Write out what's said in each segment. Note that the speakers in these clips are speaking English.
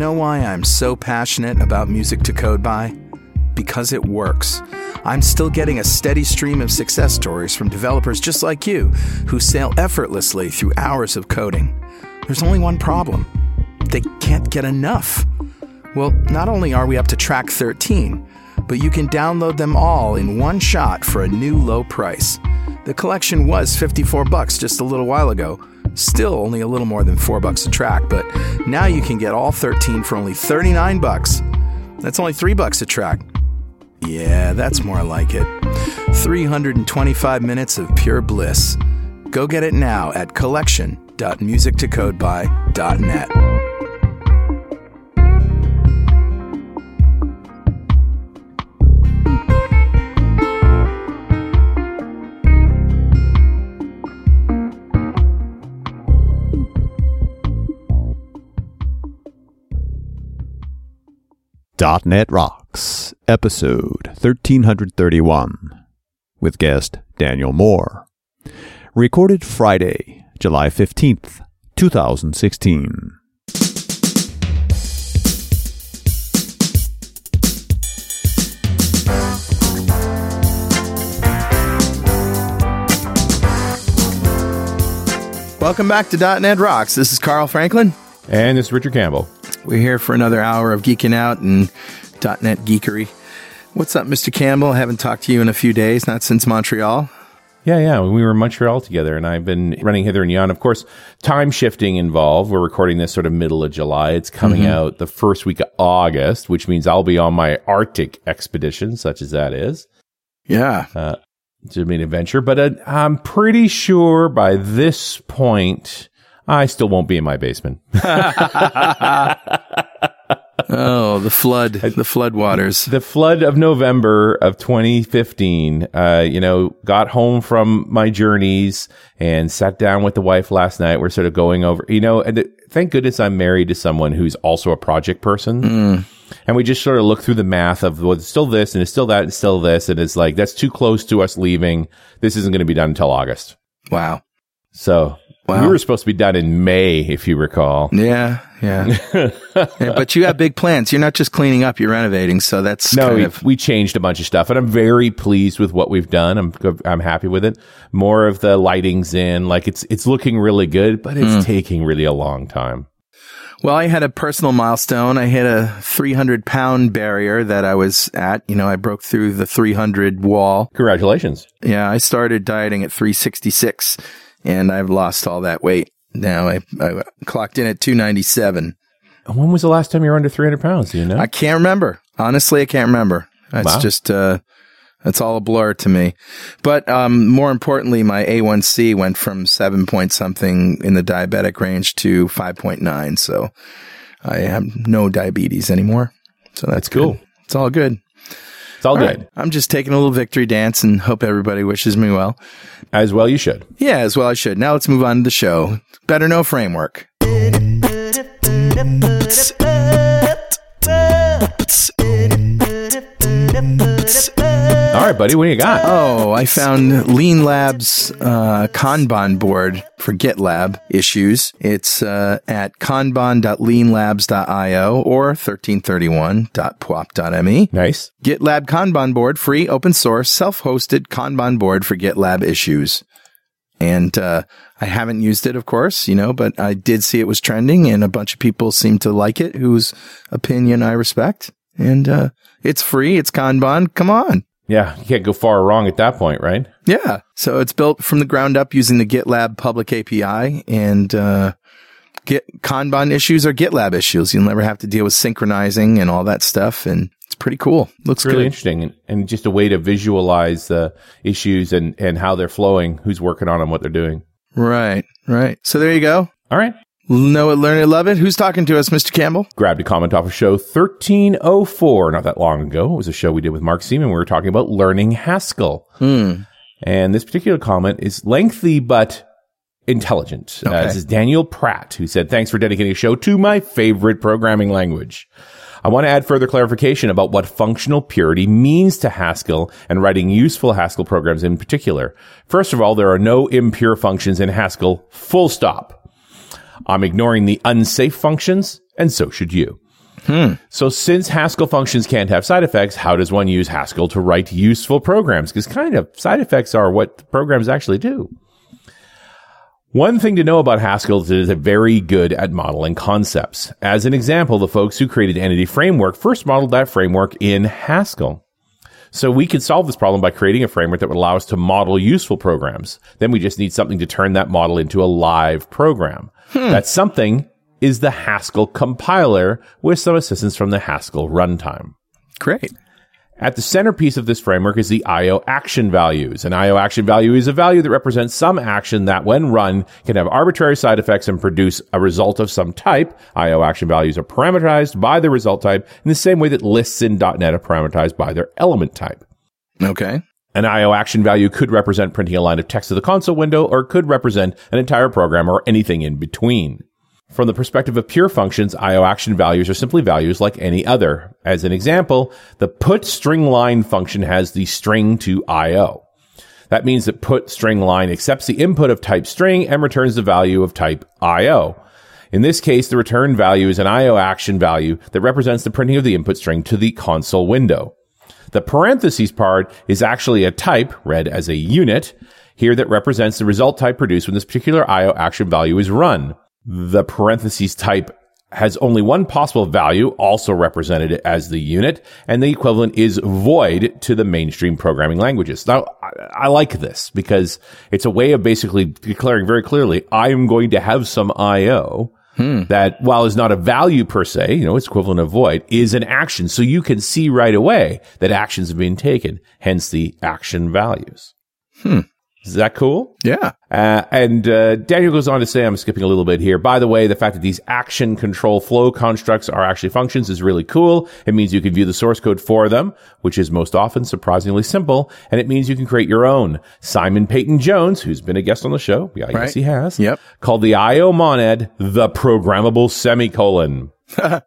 Know why I'm so passionate about music to code by? Because it works. I'm still getting a steady stream of success stories from developers just like you who sail effortlessly through hours of coding. There's only one problem they can't get enough. Well, not only are we up to track 13, but you can download them all in one shot for a new low price. The collection was 54 bucks just a little while ago. Still only a little more than 4 bucks a track, but now you can get all 13 for only 39 bucks. That's only 3 bucks a track. Yeah, that's more like it. 325 minutes of pure bliss. Go get it now at collection.musictocodeby.net. .NET Rocks, episode 1331, with guest Daniel Moore. Recorded Friday, July 15th, 2016. Welcome back to .NET Rocks. This is Carl Franklin. And this is Richard Campbell. We're here for another hour of geeking out and .NET geekery. What's up, Mr. Campbell? I haven't talked to you in a few days, not since Montreal. Yeah, yeah. We were in Montreal together, and I've been running hither and yon. Of course, time shifting involved. We're recording this sort of middle of July. It's coming Mm-hmm. out the first week of August, which means I'll be on my Arctic expedition, such as that is. Yeah. Uh, to be an adventure, but uh, I'm pretty sure by this point, I still won't be in my basement. Oh, the flood, the flood waters. the flood of November of 2015, uh, you know, got home from my journeys and sat down with the wife last night. We're sort of going over, you know, and th- thank goodness I'm married to someone who's also a project person. And we just sort of look through the math of, well, it's still this and it's still that and still this. And it's like, that's too close to us leaving. This isn't going to be done until August. Wow. So Wow. we were supposed to be done in May, if you recall. Yeah, yeah. Yeah, But you have big plans. You're not just cleaning up, you're renovating. So that's No, kind we, of we changed a bunch of stuff, and I'm very pleased with what we've done. I'm I'm happy with it. More of the lighting's in, like it's it's looking really good, but it's hmm. taking really a long time. Well, I had a personal milestone. I hit a 300 pound barrier that I was at. You know, I broke through the 300 wall. Congratulations! Yeah, I started dieting at 366 and I've lost all that weight. Now I, I clocked in at 297. When was the last time you were under 300 pounds? Do you know? I can't remember. Honestly, I can't remember. It's Wow. just, uh, it's all a blur to me. But, um, more importantly, my A1C went from seven point something in the diabetic range to 5.9. So I have no diabetes anymore. So that's, That's cool. It's all good. It's all, All good right. I'm just taking a little victory dance and hope everybody wishes me well. as well. You should. Yeah, as well I should. Now let's move on to the show. Better know framework. All right, buddy. What do you got? Oh, I found Lean Labs uh, Kanban board for GitLab issues. It's uh, at kanban.leanlabs.io or 1331.pwop.me. Nice. GitLab Kanban board, free, open source, self-hosted Kanban board for GitLab issues. And uh, I haven't used it, of course, you know, but I did see it was trending, and a bunch of people seem to like it, whose opinion I respect. And uh, it's free. It's Kanban. Come on. Yeah, you can't go far wrong at that point, right? Yeah. So it's built from the ground up using the GitLab public API and, uh, Git Kanban issues are GitLab issues. You'll never have to deal with synchronizing and all that stuff. And it's pretty cool. Looks really good. interesting and, and just a way to visualize the issues and, and how they're flowing, who's working on them, what they're doing. Right. Right. So there you go. All right. Know it, learn it, love it. Who's talking to us, Mr. Campbell? grabbed a comment off of show 1304 not that long ago. It was a show we did with Mark Seemann. We were talking about learning Haskell. Hmm. And this particular comment is lengthy but intelligent. Uh, this is Daniel Pratt who said, thanks for dedicating a show to my favorite programming language. I want to add further clarification about what functional purity means to Haskell and writing useful Haskell programs in particular. First of all, there are no impure functions in Haskell, full stop. I'm ignoring the unsafe functions and so should you. Hmm. So since Haskell functions can't have side effects, how does one use Haskell to write useful programs? Because kind of side effects are what programs actually do. One thing to know about Haskell is it is very good at modeling concepts. As an example, the folks who created Entity Framework first modeled that framework in Haskell. So we could solve this problem by creating a framework that would allow us to model useful programs. Then we just need something to turn that model into a live program. Hmm. That something is the Haskell compiler with some assistance from the Haskell runtime. Great. At the centerpiece of this framework is the IO action values. An IO action value is a value that represents some action that when run can have arbitrary side effects and produce a result of some type. IO action values are parameterized by the result type in the same way that lists in .NET are parameterized by their element type. Okay. An IO action value could represent printing a line of text to the console window or could represent an entire program or anything in between. From the perspective of pure functions, IO action values are simply values like any other. As an example, the put string line function has the string to IO. That means that put string line accepts the input of type string and returns the value of type IO. In this case, the return value is an IO action value that represents the printing of the input string to the console window. The parentheses part is actually a type read as a unit here that represents the result type produced when this particular IO action value is run. The parentheses type has only one possible value, also represented as the unit, and the equivalent is void to the mainstream programming languages. Now, I, I like this because it's a way of basically declaring very clearly, I am going to have some IO hmm. that while is not a value per se, you know, it's equivalent of void, is an action. So you can see right away that actions have been taken, hence the action values. Hmm. Is that cool? Yeah. Uh, and uh, Daniel goes on to say, I'm skipping a little bit here. By the way, the fact that these action control flow constructs are actually functions is really cool. It means you can view the source code for them, which is most often surprisingly simple. And it means you can create your own. Simon Peyton Jones, who's been a guest on the show, yeah, I Right. guess he has, Yep. called the IO monad the programmable semicolon.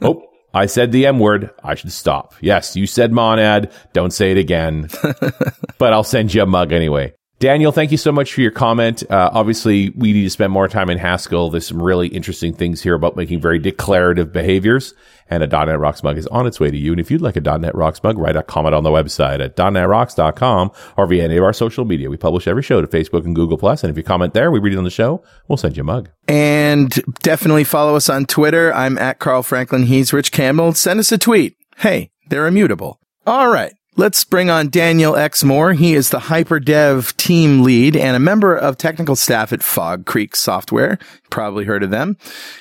oh, I said the M word. I should stop. Yes, you said monad. Don't say it again. but I'll send you a mug anyway. Daniel, thank you so much for your comment. Uh, obviously, we need to spend more time in Haskell. There's some really interesting things here about making very declarative behaviors. And a .NET Rocks mug is on its way to you. And if you'd like a .NET Rocks mug, write a comment on the website at .NETRocks.com or via any of our social media. We publish every show to Facebook and Google Plus. And if you comment there, we read it on the show. We'll send you a mug. And definitely follow us on Twitter. I'm at Carl Franklin. He's Rich Campbell. Send us a tweet. Hey, they're immutable. All right. Let's bring on Daniel X. Moore. He is the HyperDev team lead and a member of technical staff at Fog Creek Software. Probably heard of them.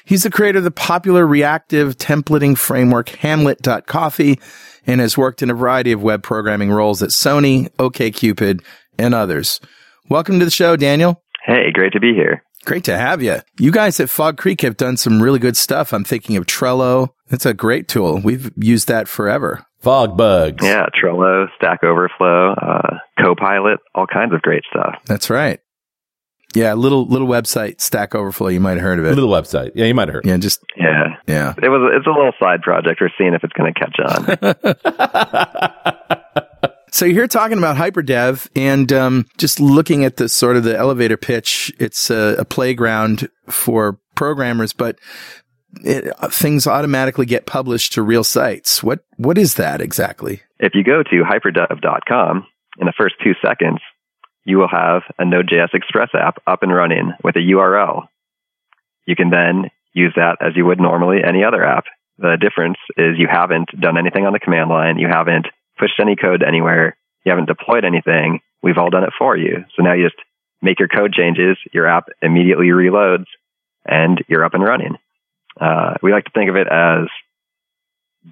He's the creator of the popular reactive templating framework Hamlet.coffee and has worked in a variety of web programming roles at Sony, OKCupid, and others. Welcome to the show, Daniel. Hey, great to be here. Great to have you. You guys at Fog Creek have done some really good stuff. I'm thinking of Trello. It's a great tool. We've used that forever. FogBugz. Yeah, Trello, Stack Overflow, uh, Copilot, all kinds of great stuff. That's right. Yeah, little little website, Stack Overflow. You might have heard of it. Little website. Yeah, you might have heard. yeah, just Yeah, yeah. it was. It's a little side project. We're seeing if it's going to catch on. So you're here talking about HyperDev and um, just looking at the sort of the elevator pitch. It's a, a playground for programmers, but it, uh, things automatically get published to real sites. What what is that exactly? if you go to hyperdev.com in the first two seconds, you will have a Node.js Express app up and running with a URL. You can then use that as you would normally any other app. The difference is you haven't done anything on the command line. You haven't pushed any code anywhere. You haven't deployed anything. We've all done it for you. So now you just make your code changes. Your app immediately reloads and you're up and running. Uh, we like to think of it as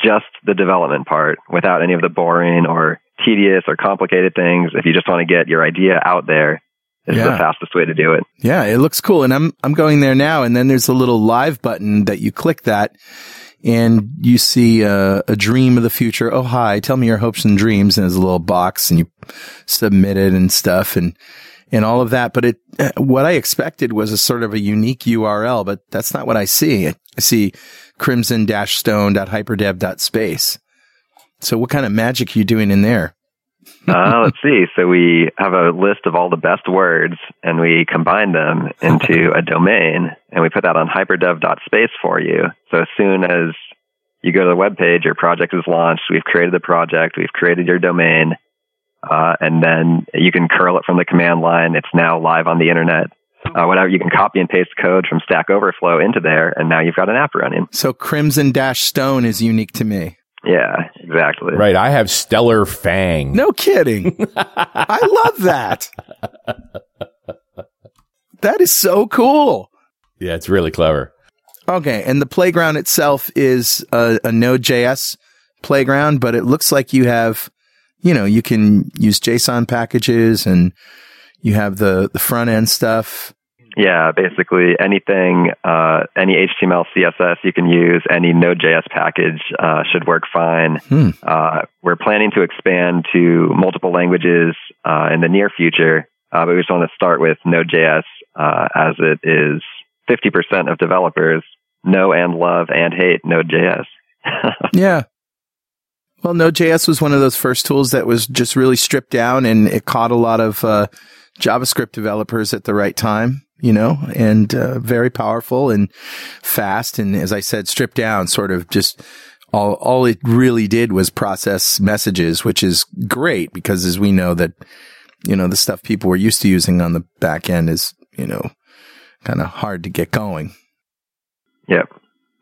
just the development part without any of the boring or tedious or complicated things. If you just want to get your idea out there, this is the fastest way to do it. Yeah, it looks cool. And I'm, I'm going there now. And then there's a little live button that you click that and you see a, a dream of the future. Oh, hi, tell me your hopes and dreams. And there's a little box and you submit it and stuff and, and all of that. But it, what I expected was a sort of a unique URL, but that's not what I see. I see crimson-stone.hyperdev.space. So what kind of magic are you doing in there? uh, let's see. So we have a list of all the best words and we combine them into a domain and we put that on hyperdev.space for you. So as soon as you go to the web page, your project is launched. We've created the project. We've created your domain. Uh, and then you can curl it from the command line. It's now live on the internet. Uh, whatever you can copy and paste code from Stack Overflow into there, and now you've got an app running. So Crimson Dash Stone is unique to me. Yeah, exactly. Right. I have Stellar Fang. No kidding. I love that. That is so cool. Yeah, it's really clever. Okay, and the playground itself is a, a Node.js playground, but it looks like you have, you know, you can use JSON packages and you have the, the front end stuff. Yeah, basically anything, uh, any HTML, CSS you can use, any Node.js package uh, should work fine. Hmm. Uh, we're planning to expand to multiple languages uh, in the near future, uh, but we just want to start with Node.js uh, as it is 50% of developers know and love and hate Node.js. yeah. Well, Node.js was one of those first tools that was just really stripped down and it caught a lot of JavaScript developers at the right time you know, and uh, very powerful and fast. And as I said, stripped down, sort of just all, all it really did was process messages, which is great because as we know that, you know, the stuff people were used to using on the back end is, you know, kind of hard to get going. Yep.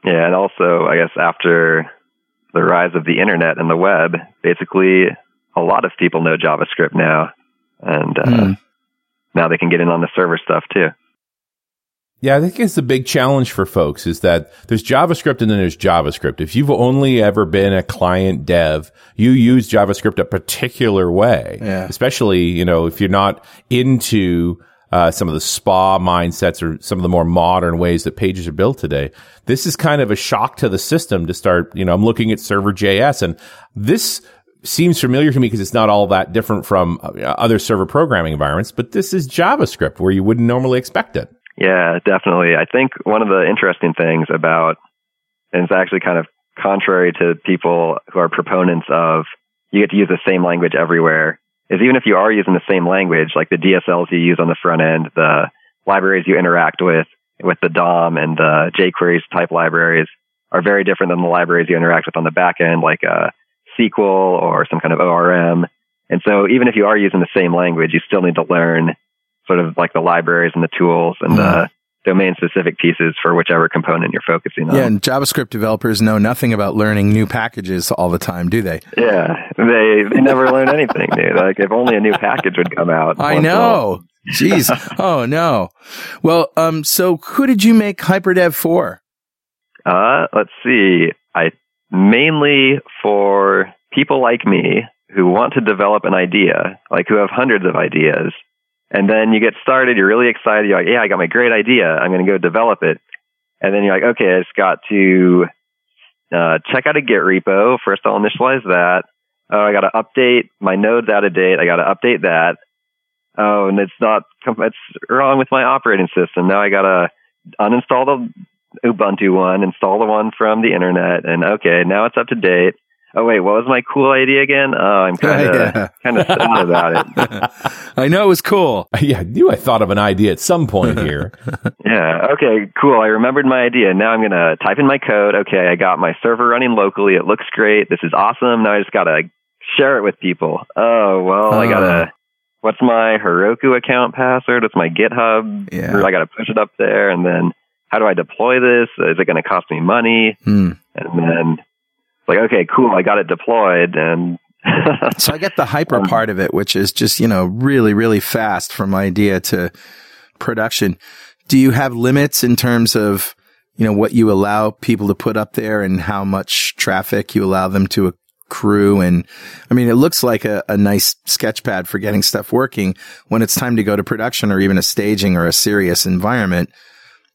Yeah. And also, I guess after the rise of the internet and the web, basically a lot of people know JavaScript now. And, uh, mm. Now they can get in on the server stuff too. Yeah, I think it's the big challenge for folks is that there's JavaScript and then there's JavaScript. If you've only ever been a client dev, you use JavaScript a particular way. Yeah. Especially, you know, if you're not into uh, some of the SPA mindsets or some of the more modern ways that pages are built today. This is kind of a shock to the system to start, you know, I'm looking at server JS and this seems familiar to me because it's not all that different from uh, other server programming environments, but this is JavaScript where you wouldn't normally expect it. Yeah, definitely. I think one of the interesting things about, and it's actually kind of contrary to people who are proponents of you get to use the same language everywhere, is even if you are using the same language, like the DSLs you use on the front end, the libraries you interact with, with the DOM and the jQuery type libraries are very different than the libraries you interact with on the back end, like uh, SQL or some kind of ORM. And so even if you are using the same language, you still need to learn sort of like the libraries and the tools and the mm-hmm. domain specific pieces for whichever component you're focusing on. Yeah, and JavaScript developers know nothing about learning new packages all the time, do they? Yeah, they they never learn anything new. Like if only a new package would come out. I know. Jeez. oh no. Well, um, so who did you make HyperDev for? Uh, let's see. I mainly for people like me who want to develop an idea, like who have hundreds of ideas, and then you get started, you're really excited. You're like, yeah, I got my great idea. I'm going to go develop it. And then you're like, okay, I just got to uh, check out a Git repo. First, I'll initialize that. Oh, I got to update my node's out of date. I got to update that. Oh, and it's not, it's wrong with my operating system. Now I got to uninstall the Ubuntu one, install the one from the internet. And okay, now it's up to date. Oh wait, what was my cool idea again? Oh, I'm kind of yeah. kind of sad about it. I know it was cool. Yeah, I knew I thought of an idea at some point here. yeah. Okay. Cool. I remembered my idea. Now I'm gonna type in my code. Okay, I got my server running locally. It looks great. This is awesome. Now I just gotta share it with people. Oh well, uh. I gotta. What's my Heroku account password? What's my GitHub? Yeah. I gotta push it up there, and then how do I deploy this? Is it going to cost me money? Hmm. And then like, okay, cool, I got it deployed and so I get the hyper um, part of it, which is just, you know, really, really fast from idea to production. Do you have limits in terms of, you know, what you allow people to put up there and how much traffic you allow them to accrue? And I mean, it looks like a, a nice sketch pad for getting stuff working when it's time to go to production or even a staging or a serious environment.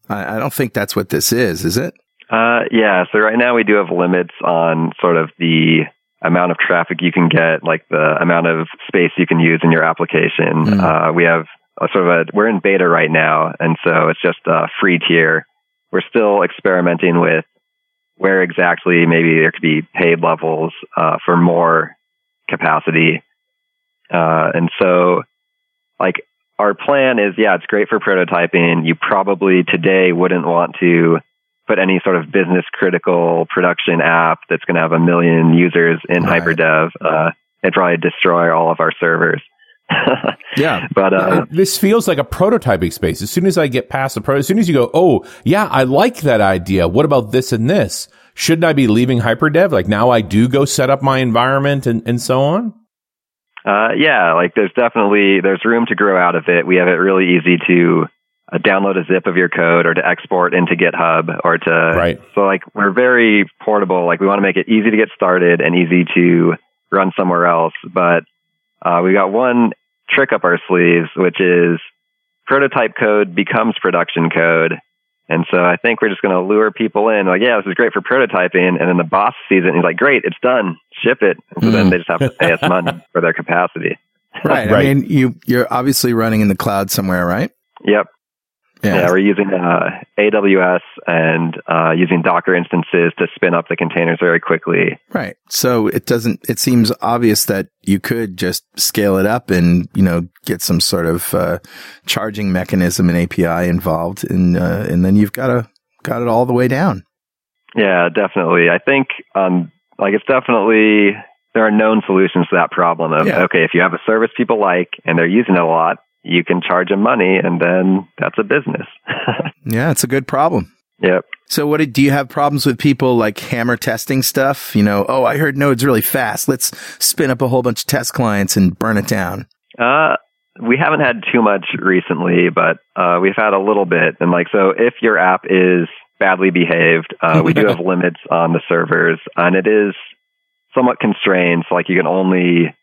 I, I don't think that's what this is, is it? Uh, yeah. So right now we do have limits on sort of the amount of traffic you can get, like the amount of space you can use in your application. Mm. Uh, we have a sort of a, we're in beta right now. And so it's just a free tier. We're still experimenting with where exactly maybe there could be paid levels, uh, for more capacity. Uh, and so, like, our plan is, yeah, it's great for prototyping. You probably today wouldn't want to put any sort of business critical production app that's going to have a million users in Right. HyperDev. Uh, it'd probably destroy all of our servers. Yeah. but uh, this feels like a prototyping space. As soon as I get past the pro, as soon as you go, oh yeah, I like that idea. What about this and this? Shouldn't I be leaving hyperdev? Like now I do go set up my environment and, and so on. Uh, yeah, like there's definitely there's room to grow out of it. We have it really easy to uh, download a zip of your code or to export into GitHub or to Right. So like we're very portable. Like we want to make it easy to get started and easy to run somewhere else. But uh, we got one trick up our sleeves, which is prototype code becomes production code. And so I think we're just going to lure people in, like, yeah, this is great for prototyping. And then the boss sees it and he's like, great, it's done, ship it. And so then Mm. they just have to pay us money for their capacity. Right. I Right. mean, you you're obviously running in the cloud somewhere, right? Yep. Yeah, we're using uh, AWS and uh, using Docker instances to spin up the containers very quickly. Right. So it doesn't, it seems obvious that you could just scale it up and, you know, get some sort of, uh, charging mechanism and API involved and, uh, and then you've got a, got it all the way down. Yeah, definitely. I think um, like it's definitely there are known solutions to that problem of Yeah. okay, if you have a service people like and they're using it a lot, you can charge them money and then that's a business. Yeah. It's a good problem. yep. So what do you have problems with people like hammer testing stuff? You know, oh, I heard Node's really fast. Let's spin up a whole bunch of test clients and burn it down. Uh, we haven't had too much recently, but uh, we've had a little bit. And like, so if your app is badly behaved, uh, we do have limits on the servers, and it is somewhat constrained. So like, you can only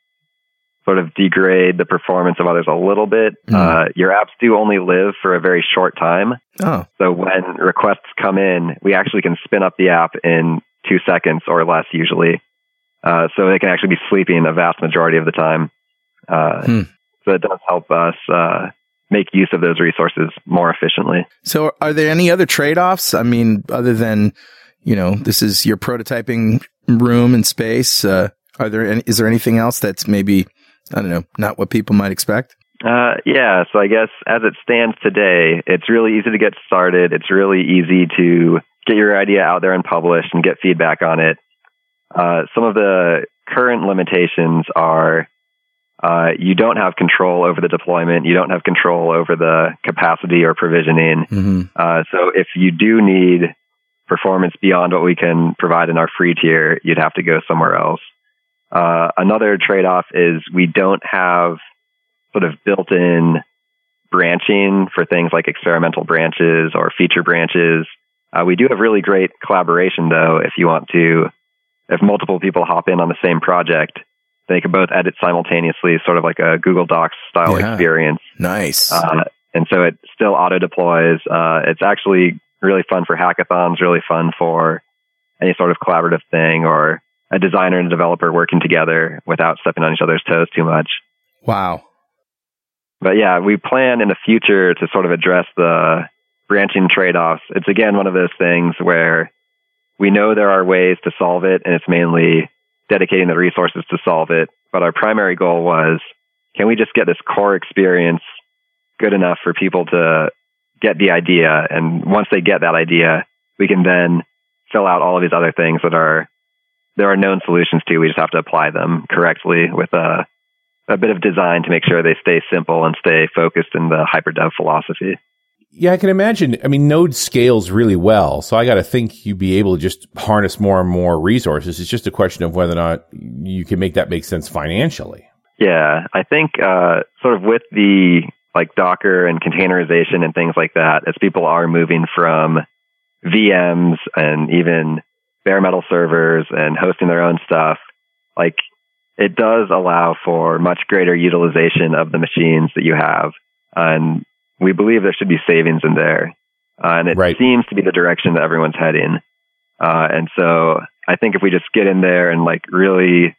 sort of degrade the performance of others a little bit. Mm. Uh, your apps do only live for a very short time. Oh, So when requests come in, we actually can spin up the app in two seconds or less usually. Uh, so they can actually be sleeping a vast majority of the time. Uh, Hmm. So it does help us uh, make use of those resources more efficiently. So are there any other trade-offs? I mean, other than, you know, this is your prototyping room and space. Uh, are there any, is there anything else that's maybe, I don't know, not what people might expect? Uh, yeah, so I guess as it stands today, it's really easy to get started. It's really easy to get your idea out there and publish and get feedback on it. Uh, some of the current limitations are uh, you don't have control over the deployment. You don't have control over the capacity or provisioning. Mm-hmm. Uh, so if you do need performance beyond what we can provide in our free tier, you'd have to go somewhere else. Uh, another trade-off is we don't have sort of built-in branching for things like experimental branches or feature branches. Uh, we do have really great collaboration though. If you want to, if multiple people hop in on the same project, they can both edit simultaneously, sort of like a Google Docs style Yeah. experience. Nice. Uh, and so it still auto deploys. Uh, it's actually really fun for hackathons, really fun for any sort of collaborative thing or a designer and a developer working together without stepping on each other's toes too much. wow. But yeah, we plan in the future to sort of address the branching trade offs. It's again one of those things where we know there are ways to solve it, and it's mainly dedicating the resources to solve it. But our primary goal was can we just get this core experience good enough for people to get the idea? And once they get that idea, we can then fill out all of these other things that are there are known solutions to. We just have to apply them correctly with a a bit of design to make sure they stay simple and stay focused in the hyperdev philosophy. Yeah, I can imagine. I mean, Node scales really well. So I got to think you'd be able to just harness more and more resources. It's just a question of whether or not you can make that make sense financially. Yeah, I think uh, sort of with the like Docker and containerization and things like that, as people are moving from VMs and even bare metal servers and hosting their own stuff, like it does allow for much greater utilization of the machines that you have. And we believe there should be savings in there. Uh, and it Right. seems to be the direction that everyone's heading. Uh, and so I think if we just get in there and like really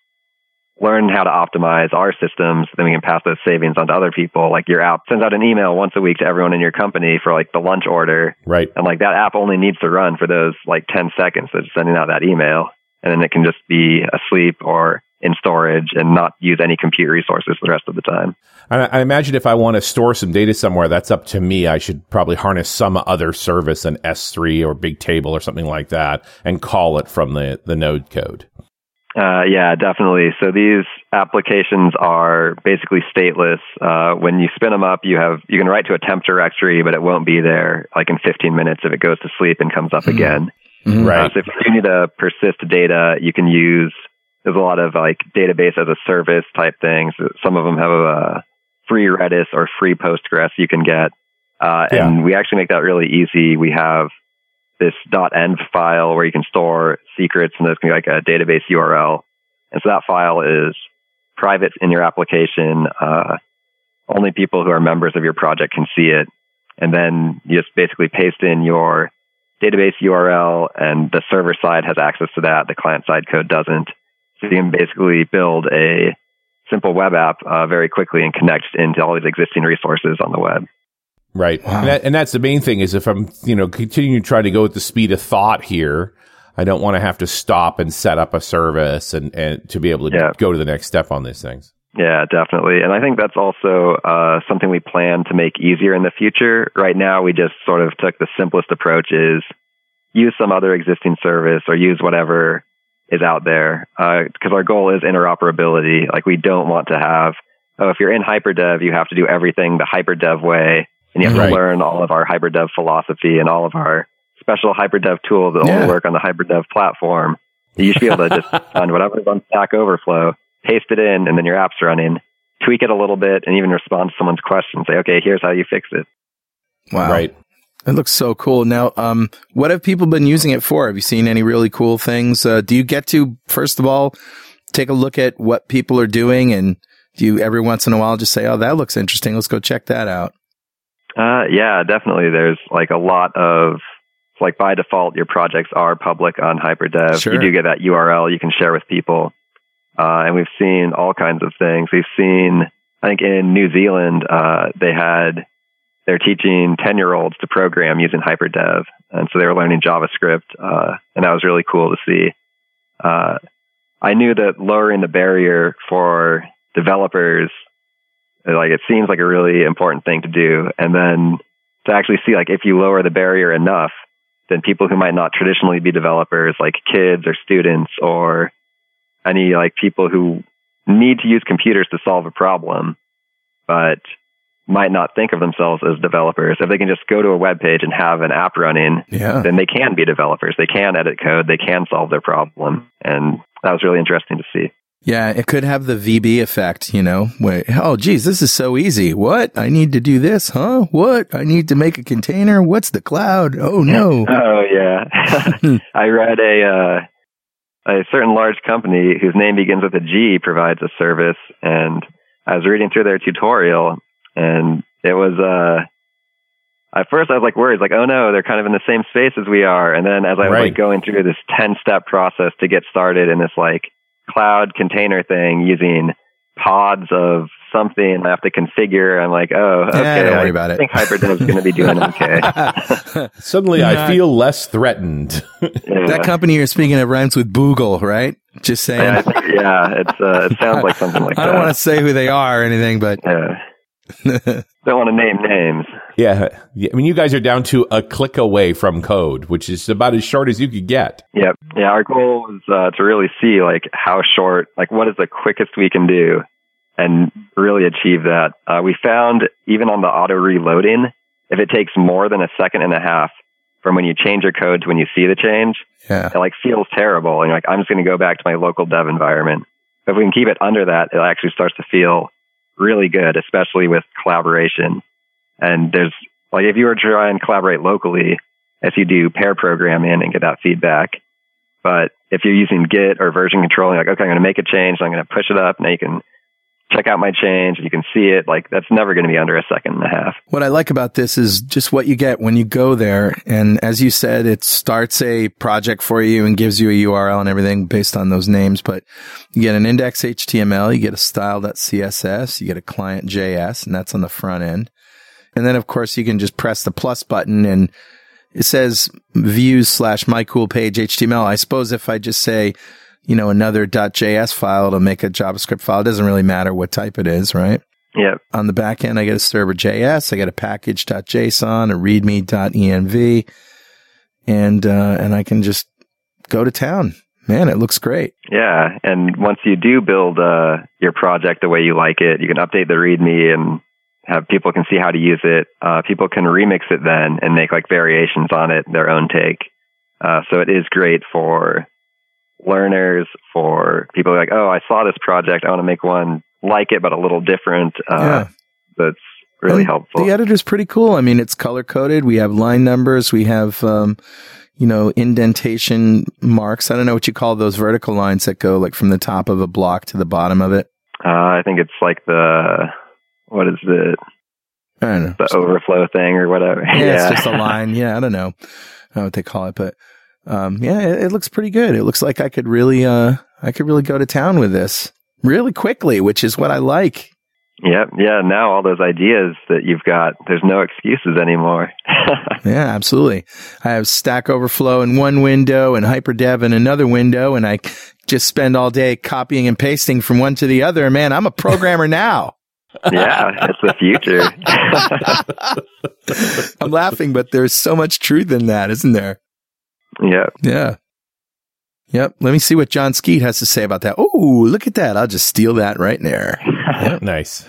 learn how to optimize our systems, then we can pass those savings on to other people. Like your app sends out an email once a week to everyone in your company for like the lunch order. Right. And like that app only needs to run for those like 10 seconds of sending out that email. And then it can just be asleep or in storage and not use any compute resources the rest of the time. I, I imagine if I want to store some data somewhere, that's up to me. I should probably harness some other service, an S3 or Bigtable or something like that, and call it from the, the node code. Uh, yeah, definitely. So these applications are basically stateless. Uh, when you spin them up, you have you can write to a temp directory, but it won't be there like in 15 minutes if it goes to sleep and comes up mm-hmm. again. Mm-hmm. Right. Uh, so if you need to persist data, you can use. There's a lot of like database as a service type things. Some of them have a free Redis or free Postgres you can get, uh, yeah. and we actually make that really easy. We have this .env file where you can store secrets, and there's going to be like a database URL. And so that file is private in your application. Uh, only people who are members of your project can see it. And then you just basically paste in your database URL, and the server side has access to that. The client side code doesn't. So you can basically build a simple web app uh, very quickly and connect into all these existing resources on the web. Right. Wow. And, that, and, that's the main thing is if I'm, you know, continuing to try to go at the speed of thought here, I don't want to have to stop and set up a service and, and to be able to yeah. go to the next step on these things. Yeah, definitely. And I think that's also uh, something we plan to make easier in the future. Right now, we just sort of took the simplest approach is use some other existing service or use whatever is out there. Because uh, our goal is interoperability. Like we don't want to have, oh, if you're in HyperDev, you have to do everything the HyperDev way and you have right. to learn all of our HyperDev philosophy and all of our special HyperDev tools that yeah. only work on the HyperDev platform. You should be able to just find whatever's on Stack Overflow, paste it in, and then your app's running. Tweak it a little bit, and even respond to someone's question. Say, okay, here's how you fix it. Wow. Right. It looks so cool. Now, um, what have people been using it for? Have you seen any really cool things? Uh, do you get to, first of all, take a look at what people are doing and do you every once in a while just say, oh, that looks interesting. Let's go check that out? Uh, yeah, definitely. There's like a lot of like by default, your projects are public on HyperDev. Sure. You do get that URL you can share with people. Uh, and we've seen all kinds of things. We've seen, I think in New Zealand, uh, they had, they're teaching 10 year olds to program using HyperDev. And so they were learning JavaScript. Uh, and that was really cool to see. Uh, I knew that lowering the barrier for developers like it seems like a really important thing to do. And then to actually see like if you lower the barrier enough, then people who might not traditionally be developers, like kids or students or any like people who need to use computers to solve a problem, but might not think of themselves as developers. If they can just go to a web page and have an app running, yeah. then they can be developers. They can edit code. They can solve their problem. And that was really interesting to see. Yeah, it could have the VB effect, you know, where, oh, geez, this is so easy. What? I need to do this, huh? What? I need to make a container. What's the cloud? Oh, no. oh, yeah. I read a, uh, a certain large company whose name begins with a G provides a service. And I was reading through their tutorial and it was, uh, at first I was like worried, like, oh no, they're kind of in the same space as we are. And then as I was right. like going through this 10 step process to get started in this like cloud container thing using pods of something I have to configure. I'm like, oh, okay. Yeah, don't worry I about it. I think HyperDev is going to be doing okay. Suddenly I feel less threatened. yeah. That company you're speaking of rhymes with Boogle, right? Just saying. Yeah, yeah it's, uh, it sounds like something like I that. I don't want to say who they are or anything, but. Yeah. don't want to name names. Yeah. I mean, you guys are down to a click away from code, which is about as short as you could get. Yep. Yeah. Our goal is uh, to really see like how short, like what is the quickest we can do and really achieve that. Uh, we found even on the auto reloading, if it takes more than a second and a half from when you change your code to when you see the change, yeah. it like feels terrible. And you're like, I'm just going to go back to my local dev environment. If we can keep it under that, it actually starts to feel really good, especially with collaboration. And there's like if you were to try and collaborate locally, if you do pair programming and get that feedback. But if you're using Git or version control, like, okay, I'm going to make a change. I'm going to push it up. Now you can check out my change. You can see it. Like that's never going to be under a second and a half. What I like about this is just what you get when you go there. And as you said, it starts a project for you and gives you a URL and everything based on those names. But you get an index HTML, you get a style.css, you get a client JS, and that's on the front end. And then of course you can just press the plus button and it says views slash my cool page HTML. I suppose if I just say, you know, another .js file to make a JavaScript file. It doesn't really matter what type it is, right? Yep. On the back end, I get a server JS, I get a package.json, a readme.env, and, uh, and I can just go to town. Man, it looks great. Yeah. And once you do build, uh, your project the way you like it, you can update the README and have people can see how to use it. Uh, people can remix it then and make like variations on it, their own take. Uh, so it is great for learners, for people like, oh, I saw this project, I want to make one like it but a little different. Uh, Yeah. That's really And helpful. The editor's pretty cool. I mean, it's color coded. We have line numbers. We have, um, you know, indentation marks. I don't know what you call those vertical lines that go like from the top of a block to the bottom of it. Uh, I think it's like the what is it? I don't know. The overflow thing or whatever. yeah, it's just a line. Yeah, I don't know. I don't know what they call it, but um, yeah, it, it looks pretty good. It looks like I could really, uh, I could really go to town with this really quickly, which is what I like. Yep. Yeah. Now all those ideas that you've got, there's no excuses anymore. Yeah, absolutely. I have Stack Overflow in one window and Hyperdev in another window, and I just spend all day copying and pasting from one to the other. Man, I'm a programmer now. yeah, it's the future. I'm laughing, but there's so much truth in that, isn't there? Yep. Yeah. Yep. Let me see what Jon Skeet has to say about that. Oh, look at that. I'll just steal that right there. Nice.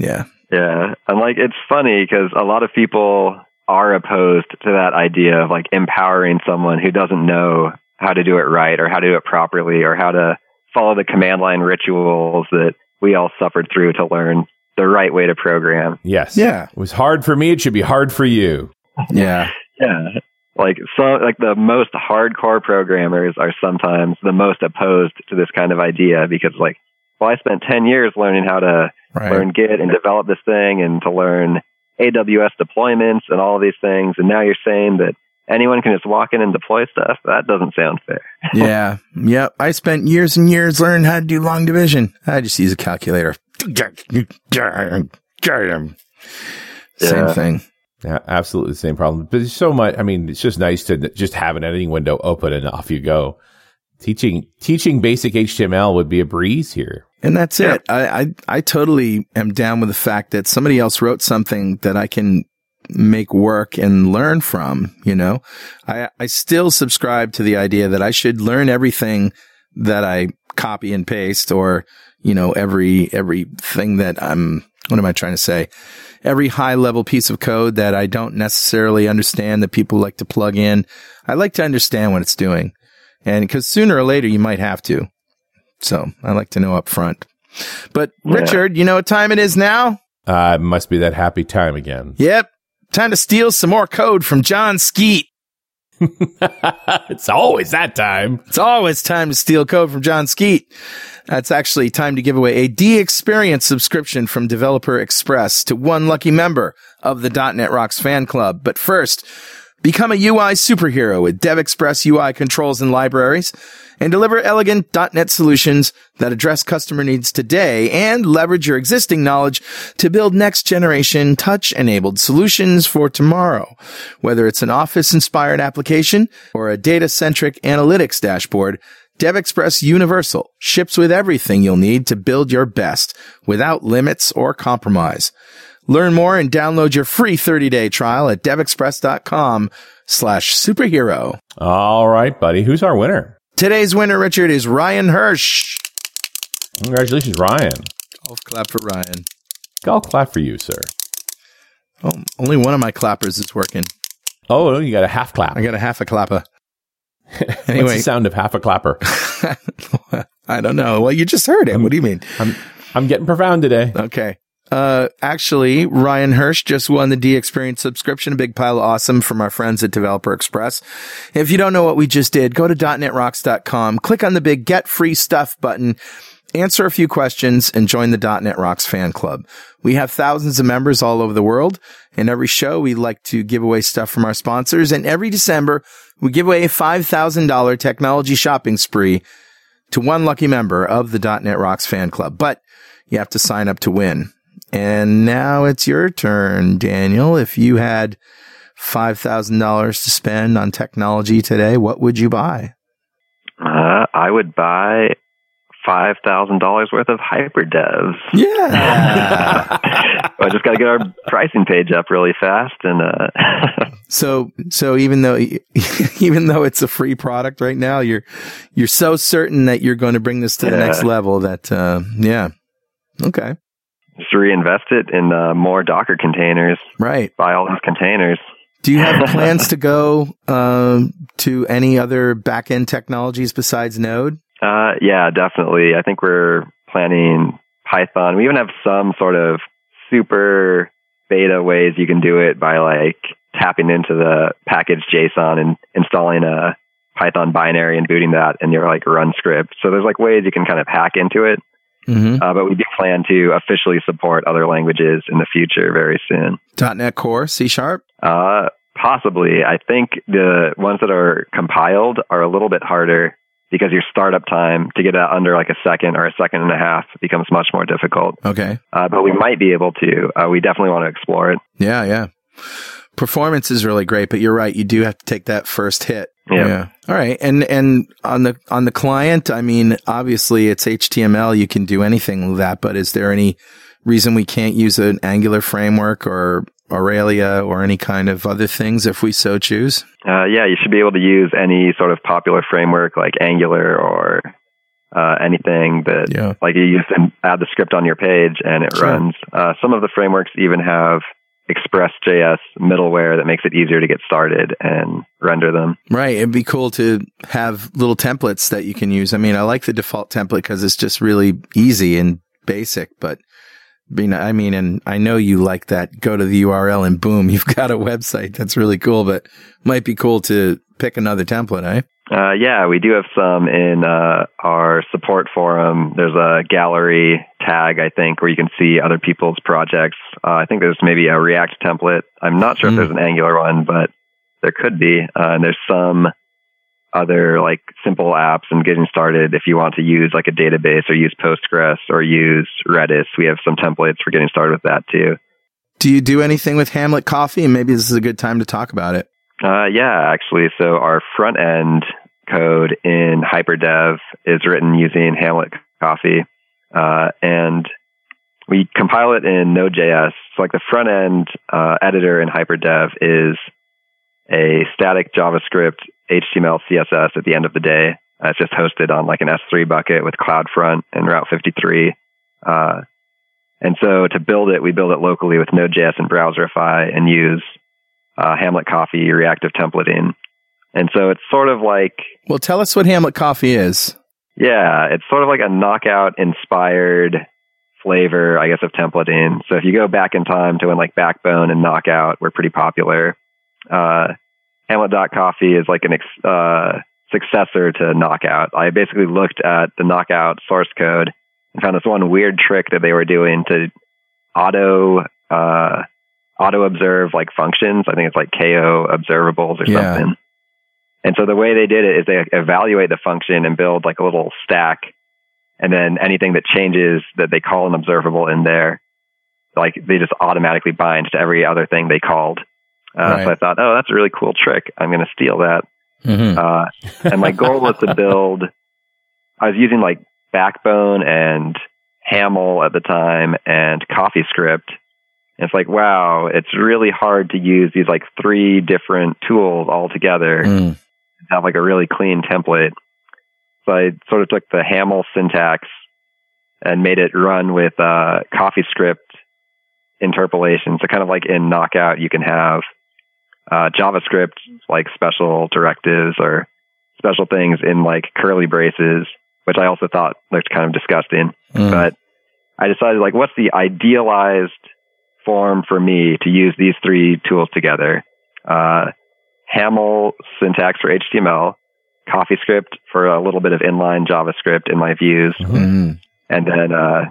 Yeah. Yeah. And like, it's funny because a lot of people are opposed to that idea of like empowering someone who doesn't know how to do it right or how to do it properly or how to follow the command line rituals that we all suffered through to learn the right way to program. Yes. Yeah. It was hard for me. It should be hard for you. Yeah. Yeah. Like so like the most hardcore programmers are sometimes the most opposed to this kind of idea because like well I spent 10 years learning how to Right. learn Git and develop this thing and to learn AWS deployments and all of these things and now you're saying that anyone can just walk in and deploy stuff that doesn't sound fair. yeah. Yep. I spent years and years learning how to do long division. I just use a calculator. Same thing. Yeah, absolutely the same problem. But there's so much. I mean, it's just nice to just have an editing window open and off you go. Teaching teaching basic HTML would be a breeze here. And that's it. I, I, I totally am down with the fact that somebody else wrote something that I can make work and learn from, you know, I, I still subscribe to the idea that I should learn everything that I copy and paste or, you know, every, everything that I'm, what am I trying to say? Every high level piece of code that I don't necessarily understand that people like to plug in. I like to understand what it's doing. And cause sooner or later you might have to. So I like to know up front. But Yeah. Richard, you know what time it is now? Uh, it must be that happy time again. Yep. Time to steal some more code from Jon Skeet. it's always that time. It's always time to steal code from Jon Skeet. That's actually time to give away a DXperience subscription from Developer Express to one lucky member of the .NET Rocks fan club. But first, become a UI superhero with DevExpress UI controls and libraries and deliver elegant .NET solutions that address customer needs today and leverage your existing knowledge to build next generation touch enabled solutions for tomorrow. Whether it's an office inspired application or a data centric analytics dashboard, DevExpress Universal ships with everything you'll need to build your best without limits or compromise. Learn more and download your free 30-day trial at devexpress.com slash superhero. All right, buddy. Who's our winner? Today's winner, Richard, is Ryan Hirsch. Congratulations, Ryan. Golf clap for Ryan. I'll clap for you, sir. Oh, only one of my clappers is working. Oh, you got a half clap. I got a half a clapper. What's Anyway, the sound of half a clapper? I don't know. Well, you just heard it. What do you mean? I'm I'm getting profound today. Okay. Uh, actually, Ryan Hirsch just won the DXperience subscription, a big pile of awesome from our friends at Developer Express. If you don't know what we just did, go to .NETRocks.com, click on the big get free stuff button, answer a few questions, and join the .NET Rocks fan club. We have thousands of members all over the world. In every show, we like to give away stuff from our sponsors. And every December, we give away a $5,000 technology shopping spree to one lucky member of the .NET Rocks fan club. But you have to sign up to win. And now it's your turn, Daniel. If you had $5,000 to spend on technology today, what would you buy? Uh, I would buy five thousand dollars worth of hyperdevs. Yeah. I just got to get our pricing page up really fast, and uh, so so even though even though it's a free product right now, you're you're so certain that you're going to bring this to the Yeah. next level that uh, yeah. Okay. just reinvest it in uh, more Docker containers. Right. Buy all these containers. Do you have plans to go um, to any other back end technologies besides Node? Uh, yeah, definitely. I think we're planning Python. We even have some sort of super beta ways you can do it by like tapping into the package JSON and installing a Python binary and booting that in your like run script. So there's like ways you can kind of hack into it. Mm-hmm. Uh, but we do plan to officially support other languages in the future very soon. .NET Core, C Sharp. Uh, possibly. I think the ones that are compiled are a little bit harder because your startup time to get that under like a second or a second and a half becomes much more difficult. Okay. Uh, but we might be able to. Uh, we definitely want to explore it. Yeah, yeah. Performance is really great, but you're right. You do have to take that first hit. Yeah. All right. And and on the on the client, I mean, obviously it's HTML. You can do anything with that. But is there any reason we can't use an Angular framework or Aurelia or any kind of other things if we so choose? Uh, yeah, you should be able to use any sort of popular framework like Angular or uh, anything that Yeah. like you just add the script on your page and it Sure. runs. Uh, some of the frameworks even have Express.js middleware that makes it easier to get started and render them. Right. It'd be cool to have little templates that you can use. I mean, I like the default template because it's just really easy and basic, but I mean, I mean, and I know you like that. Go to the URL and boom, you've got a website. That's really cool, but might be cool to pick another template, eh? Uh, yeah, we do have some in uh, our support forum. There's a gallery tag, I think, where you can see other people's projects. Uh, I think there's maybe a React template. I'm not sure Mm. if there's an Angular one, but there could be. Uh, and there's some other like simple apps and getting started if you want to use like a database or use Postgres or use Redis. We have some templates for getting started with that too. Do you do anything with Hamlet Coffee? And maybe this is a good time to talk about it. Uh, yeah, actually. So our front end code in HyperDev is written using Hamlet Coffee, uh, and we compile it in Node.js. So like the front end uh, editor in HyperDev is a static JavaScript HTML CSS at the end of the day. Uh, it's just hosted on like an S3 bucket with CloudFront and Route 53. Uh, and so to build it, we build it locally with Node.js and Browserify and use uh, Hamlet Coffee reactive templating. And so it's sort of like, Well, tell us what Hamlet Coffee is. yeah, it's sort of like a knockout inspired flavor, I guess, of templating. So if you go back in time to when like Backbone and Knockout were pretty popular, uh, Hamlet.coffee is like an ex- uh, successor to Knockout. I basically looked at the Knockout source code and found this one weird trick that they were doing to auto uh, auto observe like functions. I think it's like KO observables or Yeah. something. And so the way they did it is they evaluate the function and build like a little stack, and then anything that changes that they call an observable in there, like they just automatically bind to every other thing they called. Uh, Right. So I thought, oh, that's a really cool trick. I'm going to steal that. Mm-hmm. Uh, and my goal was to build. I was using like Backbone and Haml at the time and CoffeeScript. And it's like, wow, it's really hard to use these like three different tools all together Mm. have like a really clean template. So I sort of took the Haml syntax and made it run with uh, CoffeeScript interpolation. So kind of like in Knockout, you can have uh, JavaScript like special directives or special things in like curly braces, which I also thought looked kind of disgusting. Mm. But I decided like, what's the idealized form for me to use these three tools together? Uh, Haml syntax for HTML, CoffeeScript for a little bit of inline JavaScript in my views, Mhm. and then uh,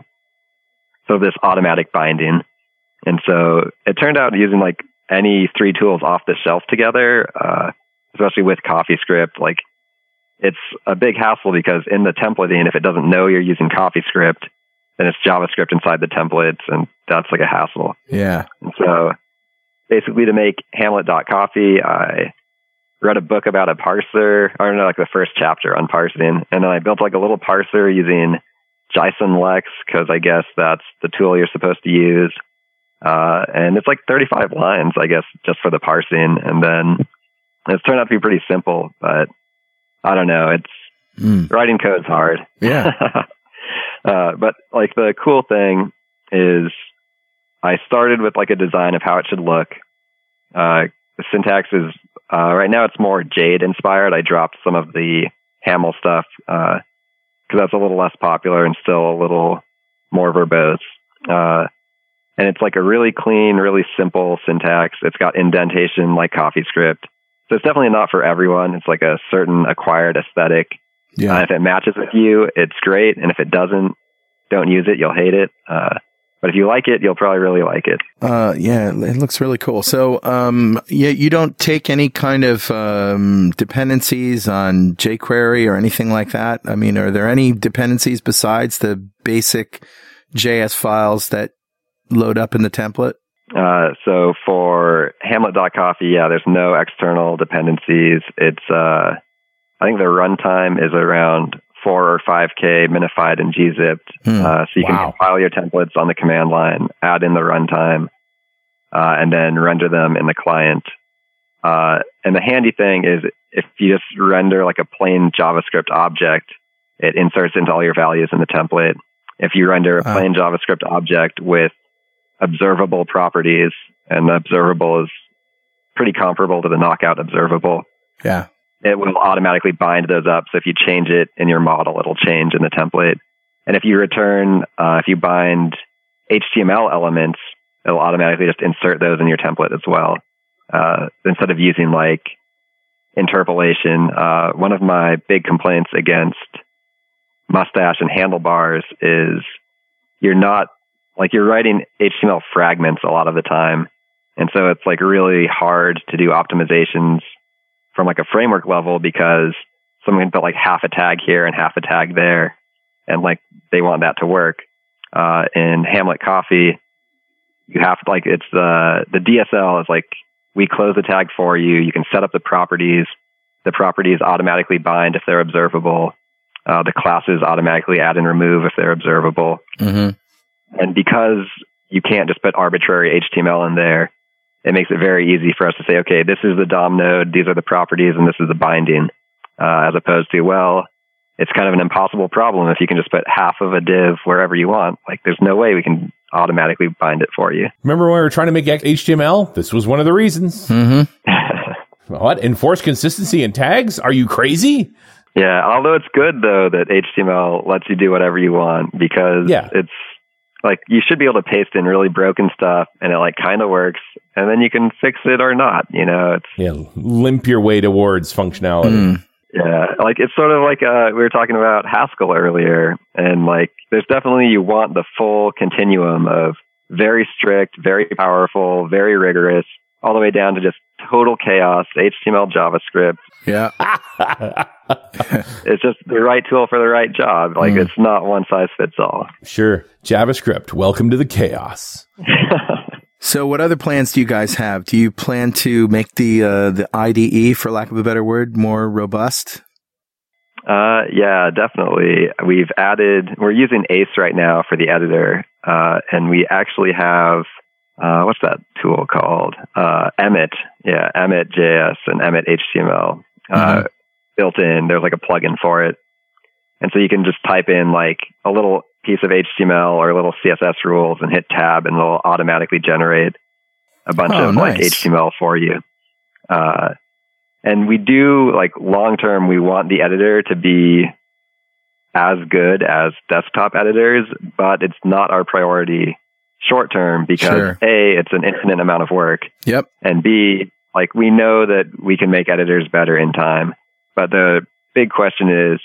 so this automatic binding. And so it turned out using like any three tools off the shelf together, uh, especially with CoffeeScript, like it's a big hassle because in the templating, if it doesn't know you're using CoffeeScript, then it's JavaScript inside the templates, and that's like a hassle. Yeah. And so basically to make Hamlet.coffee, I read a book about a parser, I don't know, like the first chapter on parsing. And then I built like a little parser using Jison Lex because I guess that's the tool you're supposed to use. Uh, and it's like 35 lines, I guess, just for the parsing. And then it's turned out to be pretty simple, but I don't know. It's mm. writing code's hard. Yeah. uh, but like the cool thing is I started with like a design of how it should look. Uh, the syntax is, uh, right now it's more Jade inspired. I dropped some of the Haml stuff, uh, cause that's a little less popular and still a little more verbose. And it's like a really clean, really simple syntax. It's got indentation like CoffeeScript. So it's definitely not for everyone. It's like a certain acquired aesthetic. Yeah. Uh, if it matches with you, it's great. And if it doesn't, don't use it. You'll hate it. Uh, but if you like it, you'll probably really like it. Uh, yeah, it looks really cool. So, um, yeah, you don't take any kind of, um, dependencies on jQuery or anything like that. I mean, are there any dependencies besides the basic JS files that load up in the template? Uh, so for Hamlet.coffee, yeah, there's no external dependencies. It's, uh, I think the runtime is around four or five K minified and gzipped. Hmm. Uh, so you wow. can compile your templates on the command line, add in the runtime, uh, and then render them in the client. Uh, and the handy thing is if you just render like a plain JavaScript object, it inserts into all your values in the template. If you render a plain JavaScript object with observable properties, and the observable is pretty comparable to the knockout observable. Yeah. It will automatically bind those up. So if you change it in your model, it'll change in the template. And if you return, uh, if you bind HTML elements, it'll automatically just insert those in your template as well. Uh, instead of using like interpolation, uh, one of my big complaints against mustache and handlebars is you're not like you're writing HTML fragments a lot of the time. And so it's like really hard to do optimizations from like a framework level because someone can put like half a tag here and half a tag there. And like they want that to work. Uh, in Hamlet Coffee, you have like, it's the, the DSL is like, we close the tag for you. You can set up the properties. The properties automatically bind if they're observable. Uh, the classes automatically add and remove if they're observable. Mm-hmm. And because you can't just put arbitrary HTML in there, it makes it very easy for us to say, okay, this is the DOM node, these are the properties, and this is the binding, uh, as opposed to, well, it's kind of an impossible problem if you can just put half of a div wherever you want. Like, there's no way we can automatically bind it for you. Remember when we were trying to make HTML? This was one of the reasons. Mm-hmm. what? Enforce consistency in tags? Are you crazy? Yeah, although it's good though that HTML lets you do whatever you want because yeah. it's like you should be able to paste in really broken stuff and it like kind of works and then you can fix it or not you know it's yeah limp your way towards functionality mm. yeah like it's sort of like uh we were talking about haskell earlier and like there's definitely you want the full continuum of very strict very powerful very rigorous all the way down to just total chaos html javascript yeah it's just the right tool for the right job. Like mm. it's not one size fits all. Sure. JavaScript, welcome to the chaos. so what other plans do you guys have? Do you plan to make the uh, the IDE for lack of a better word more robust? Uh, yeah, definitely. We've added, we're using Ace right now for the editor. Uh, and we actually have, uh, what's that tool called? Uh, Emmet. Yeah, Emmet JS and Emmet HTML. Uh, mm-hmm built in. There's like a plugin for it. And so you can just type in like a little piece of HTML or a little CSS rules and hit tab and it'll automatically generate a bunch oh, of nice. like HTML for you. Uh, and we do like long term, we want the editor to be as good as desktop editors, but it's not our priority short term because sure. A, it's an infinite amount of work. Yep. And B, like we know that we can make editors better in time. But the big question is,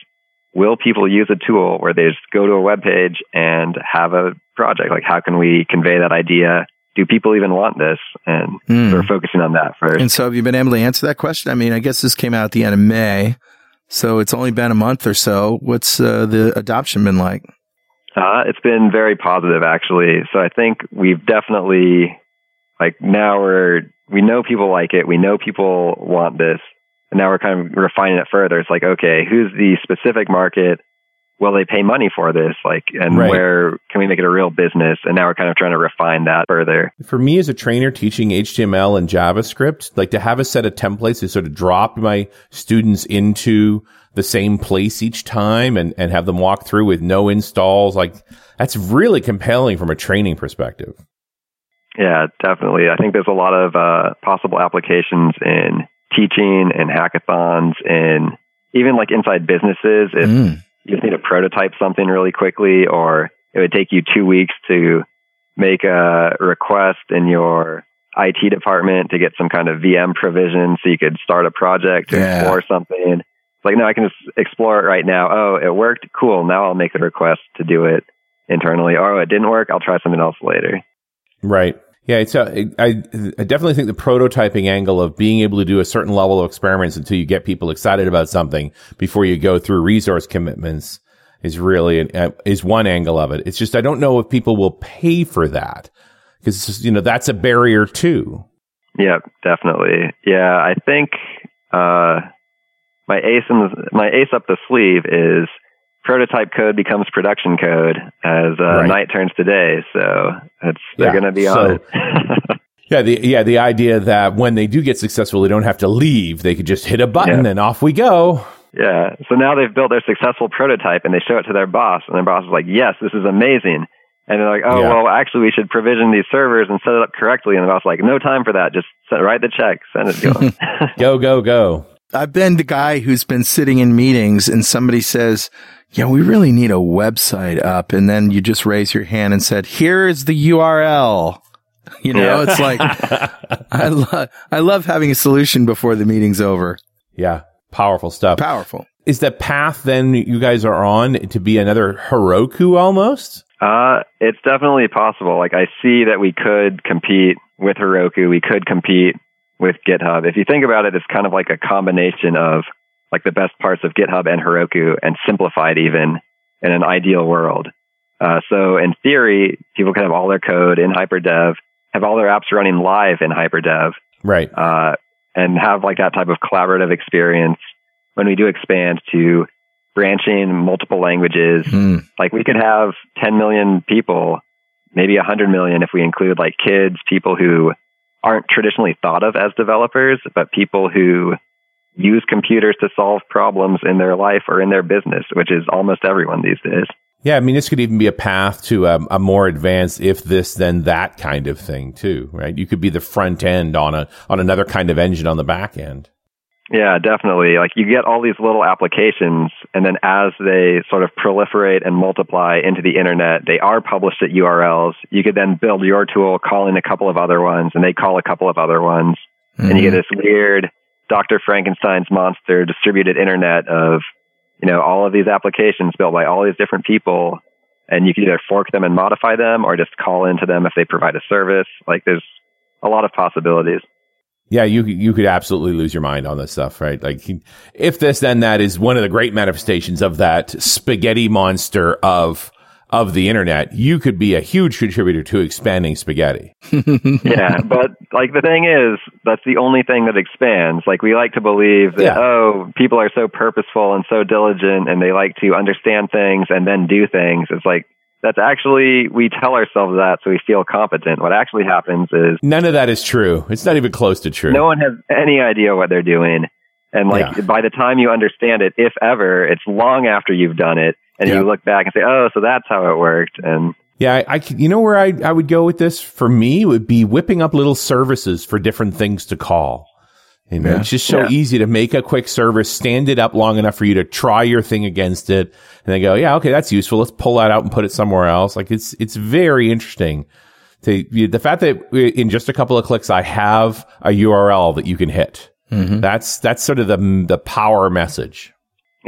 will people use a tool where they just go to a web page and have a project? Like, how can we convey that idea? Do people even want this? And mm. we're focusing on that first. And so, have you been able to answer that question? I mean, I guess this came out at the end of May, so it's only been a month or so. What's uh, the adoption been like? Uh, it's been very positive, actually. So I think we've definitely, like, now we're we know people like it. We know people want this And now we're kind of refining it further. It's like, okay, who's the specific market? Will they pay money for this? Like, and Right. where can we make it a real business? And now we're kind of trying to refine that further. For me as a trainer teaching HTML and JavaScript, like to have a set of templates to sort of drop my students into the same place each time and, and have them walk through with no installs, like that's really compelling from a training perspective. Yeah, definitely. I think there's a lot of uh, possible applications in teaching and hackathons and even like inside businesses. If Mm. You just need to prototype something really quickly, or it would take you two weeks to make a request in your IT department to get some kind of VM provision so you could start a project to Yeah. explore something. It's like, no, I can just explore it right now. Oh, it worked. Cool. Now I'll make the request to do it internally. Oh, it didn't work. I'll try something else later. Right. Yeah, it's a, I, I definitely think the prototyping angle of being able to do a certain level of experiments until you get people excited about something before you go through resource commitments is really an, uh, is one angle of it. It's just I don't know if people will pay for that because you know that's a barrier too. Yeah, definitely. Yeah, I think uh, my ace in the, my ace up the sleeve is prototype code becomes production code as uh, Right. night turns to day. So it's they're Yeah, going to be so- on it. Yeah, the yeah the idea that when they do get successful, they don't have to leave; they could just hit a button Yeah. and off we go. yeah. So now they've built their successful prototype and they show it to their boss, and their boss is like, "Yes, this is amazing." And they're like, "Oh, Yeah. well, actually, we should provision these servers and set it up correctly." And the boss is like, "No time for that. Just send, write the check, send it to them." Go go go! I've been the guy who's been sitting in meetings and somebody says, yeah, we really need a website up. And then you just raise your hand and said, here is the URL. You know, Yeah. it's like, I love, I love having a solution before the meeting's over. Yeah, powerful stuff. Powerful. Is the path then you guys are on to be another Heroku almost? Uh, it's definitely possible. Like I see that we could compete with Heroku. We could compete with GitHub. If you think about it, it's kind of like a combination of like the best parts of GitHub and Heroku and simplified even in an ideal world. Uh, so in theory, people can have all their code in HyperDev, have all their apps running live in HyperDev, Right. uh, and have like that type of collaborative experience when we do expand to branching multiple languages Mm. like we could have 10 million people, maybe 100 million if we include like kids, people who aren't traditionally thought of as developers, but people who use computers to solve problems in their life or in their business, which is almost everyone these days. Yeah, I mean, this could even be a path to a, a more advanced if this then that kind of thing too, right? You could be the front end on a on another kind of engine on the back end. Yeah, definitely. Like you get all these little applications, and then as they sort of proliferate and multiply into the internet, they are published at URLs. You could then build your tool, call in a couple of other ones, and they call a couple of other ones. and you get mm-hmm. this weird Dr. Frankenstein's monster distributed internet of, you know, all of these applications built by all these different people. And you can either fork them and modify them or just call into them if they provide a service. Like there's a lot of possibilities. Yeah, you you could absolutely lose your mind on this stuff, right? Like if this then that is one of the great manifestations of that spaghetti monster of of the internet. You could be a huge contributor to expanding spaghetti. yeah. But like the thing is, that's the only thing that expands. Like we like to believe that, Yeah. oh, people are so purposeful and so diligent and they like to understand things and then do things. It's like, that's actually, we tell ourselves that so we feel competent. What actually happens is None of that is true. It's not even close to true. no one has any idea what they're doing. And like Yeah. by the time you understand it, if ever, it's long after you've done it. And Yeah. you look back and say, oh, so that's how it worked. And Yeah, I, I you know where I, I would go with this for me would be whipping up little services for different things to call. You know, Yeah. it's just so Yeah. easy to make a quick service, stand it up long enough for you to try your thing against it, and then go, yeah, okay, that's useful. Let's pull that out and put it somewhere else. Like it's it's very interesting. To, the fact that in just a couple of clicks, I have a URL that you can hit. Mm-hmm. That's that's sort of the the power message.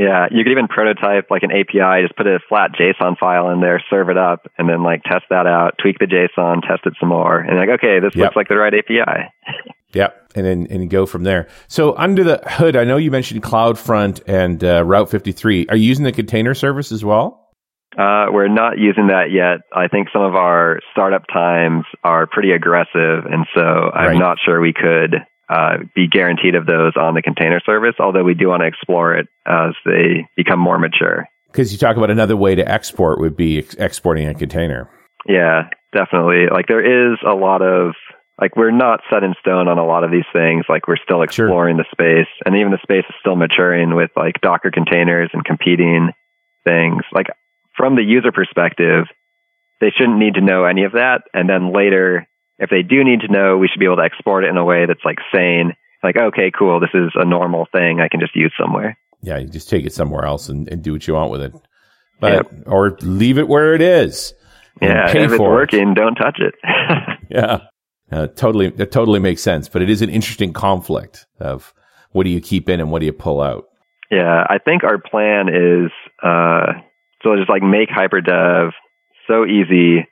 Yeah, you could even prototype like an API, just put a flat JSON file in there, serve it up, and then like test that out, tweak the JSON, test it some more, and like, okay, this Yep. looks like the right API. Yep, and then and go from there. So under the hood, I know you mentioned CloudFront and uh, Route 53. Are you using the container service as well? Uh, we're not using that yet. I think some of our startup times are pretty aggressive, and so I'm Right. not sure we could uh, be guaranteed of those on the container service, although we do want to explore it as they become more mature. Because you talk about another way to export would be ex- exporting a container. Yeah, definitely. Like there is a lot of like we're not set in stone on a lot of these things. Like we're still exploring sure. the space, and even the space is still maturing with like Docker containers and competing things. Like from the user perspective, they shouldn't need to know any of that. And then later, if they do need to know, we should be able to export it in a way that's like sane. Like, okay, cool, this is a normal thing I can just use somewhere. Yeah, you just take it somewhere else and, and do what you want with it. But, yep. Or leave it where it is. Yeah, if it's working, it. don't touch it. yeah, uh, totally. That totally makes sense. But it is an interesting conflict of what do you keep in and what do you pull out. Yeah, I think our plan is uh, so just like make hyperdev so easy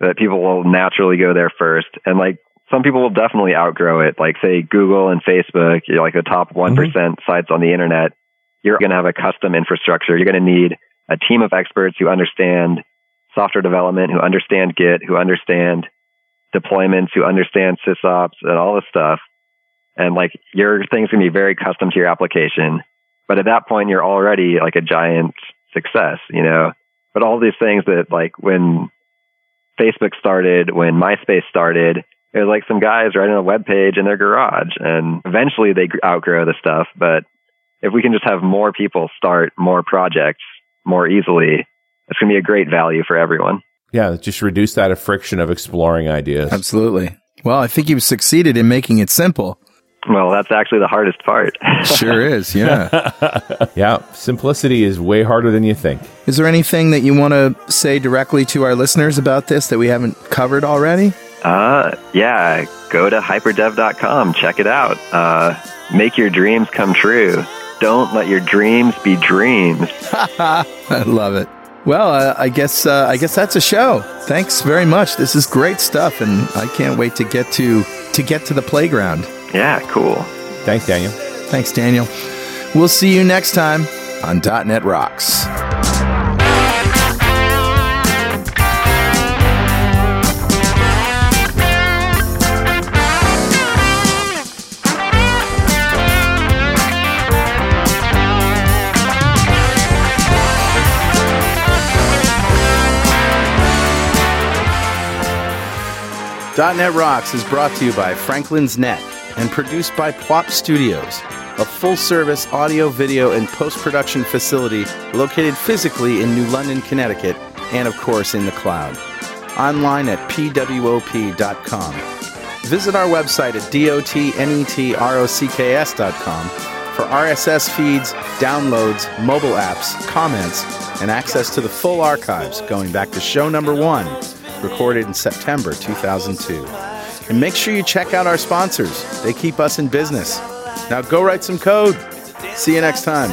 that people will naturally go there first. And like some people will definitely outgrow it. Like say Google and Facebook, you're like the top one mm-hmm. sites on the internet. You're going to have a custom infrastructure. You're going to need a team of experts who understand software development, who understand Git, who understand deployments, who understand sysops and all this stuff. And like your thing's going to be very custom to your application. But at that point, you're already like a giant success, you know? But all these things that like when Facebook started, when MySpace started, it was like some guys writing a web page in their garage and eventually they outgrow the stuff. But if we can just have more people start more projects more easily, it's going to be a great value for everyone. Yeah, just reduce that friction of exploring ideas. Absolutely. Well, I think you've succeeded in making it simple. Well, that's actually the hardest part. sure is, yeah. yeah, simplicity is way harder than you think. Is there anything that you want to say directly to our listeners about this that we haven't covered already? Uh, yeah, go to hyperdev.com, check it out. Uh, make your dreams come true. Don't let your dreams be dreams. I love it. Well, uh, I guess uh, I guess that's a show. Thanks very much. This is great stuff, and I can't wait to get to to get to the playground. Yeah, cool. Thanks, Daniel. Thanks, Daniel. We'll see you next time on .NET Rocks. .NET Rocks is brought to you by Franklins.Net and produced by Pwop Studios, a full-service audio, video, and post-production facility located physically in New London, Connecticut, and of course in the cloud. Online at pwop.com. Visit our website at dotnetrocks.com for RSS feeds, downloads, mobile apps, comments, and access to the full archives going back to show number one recorded in September 2002. And make sure you check out our sponsors, they keep us in business. Now go write some code. See you next time.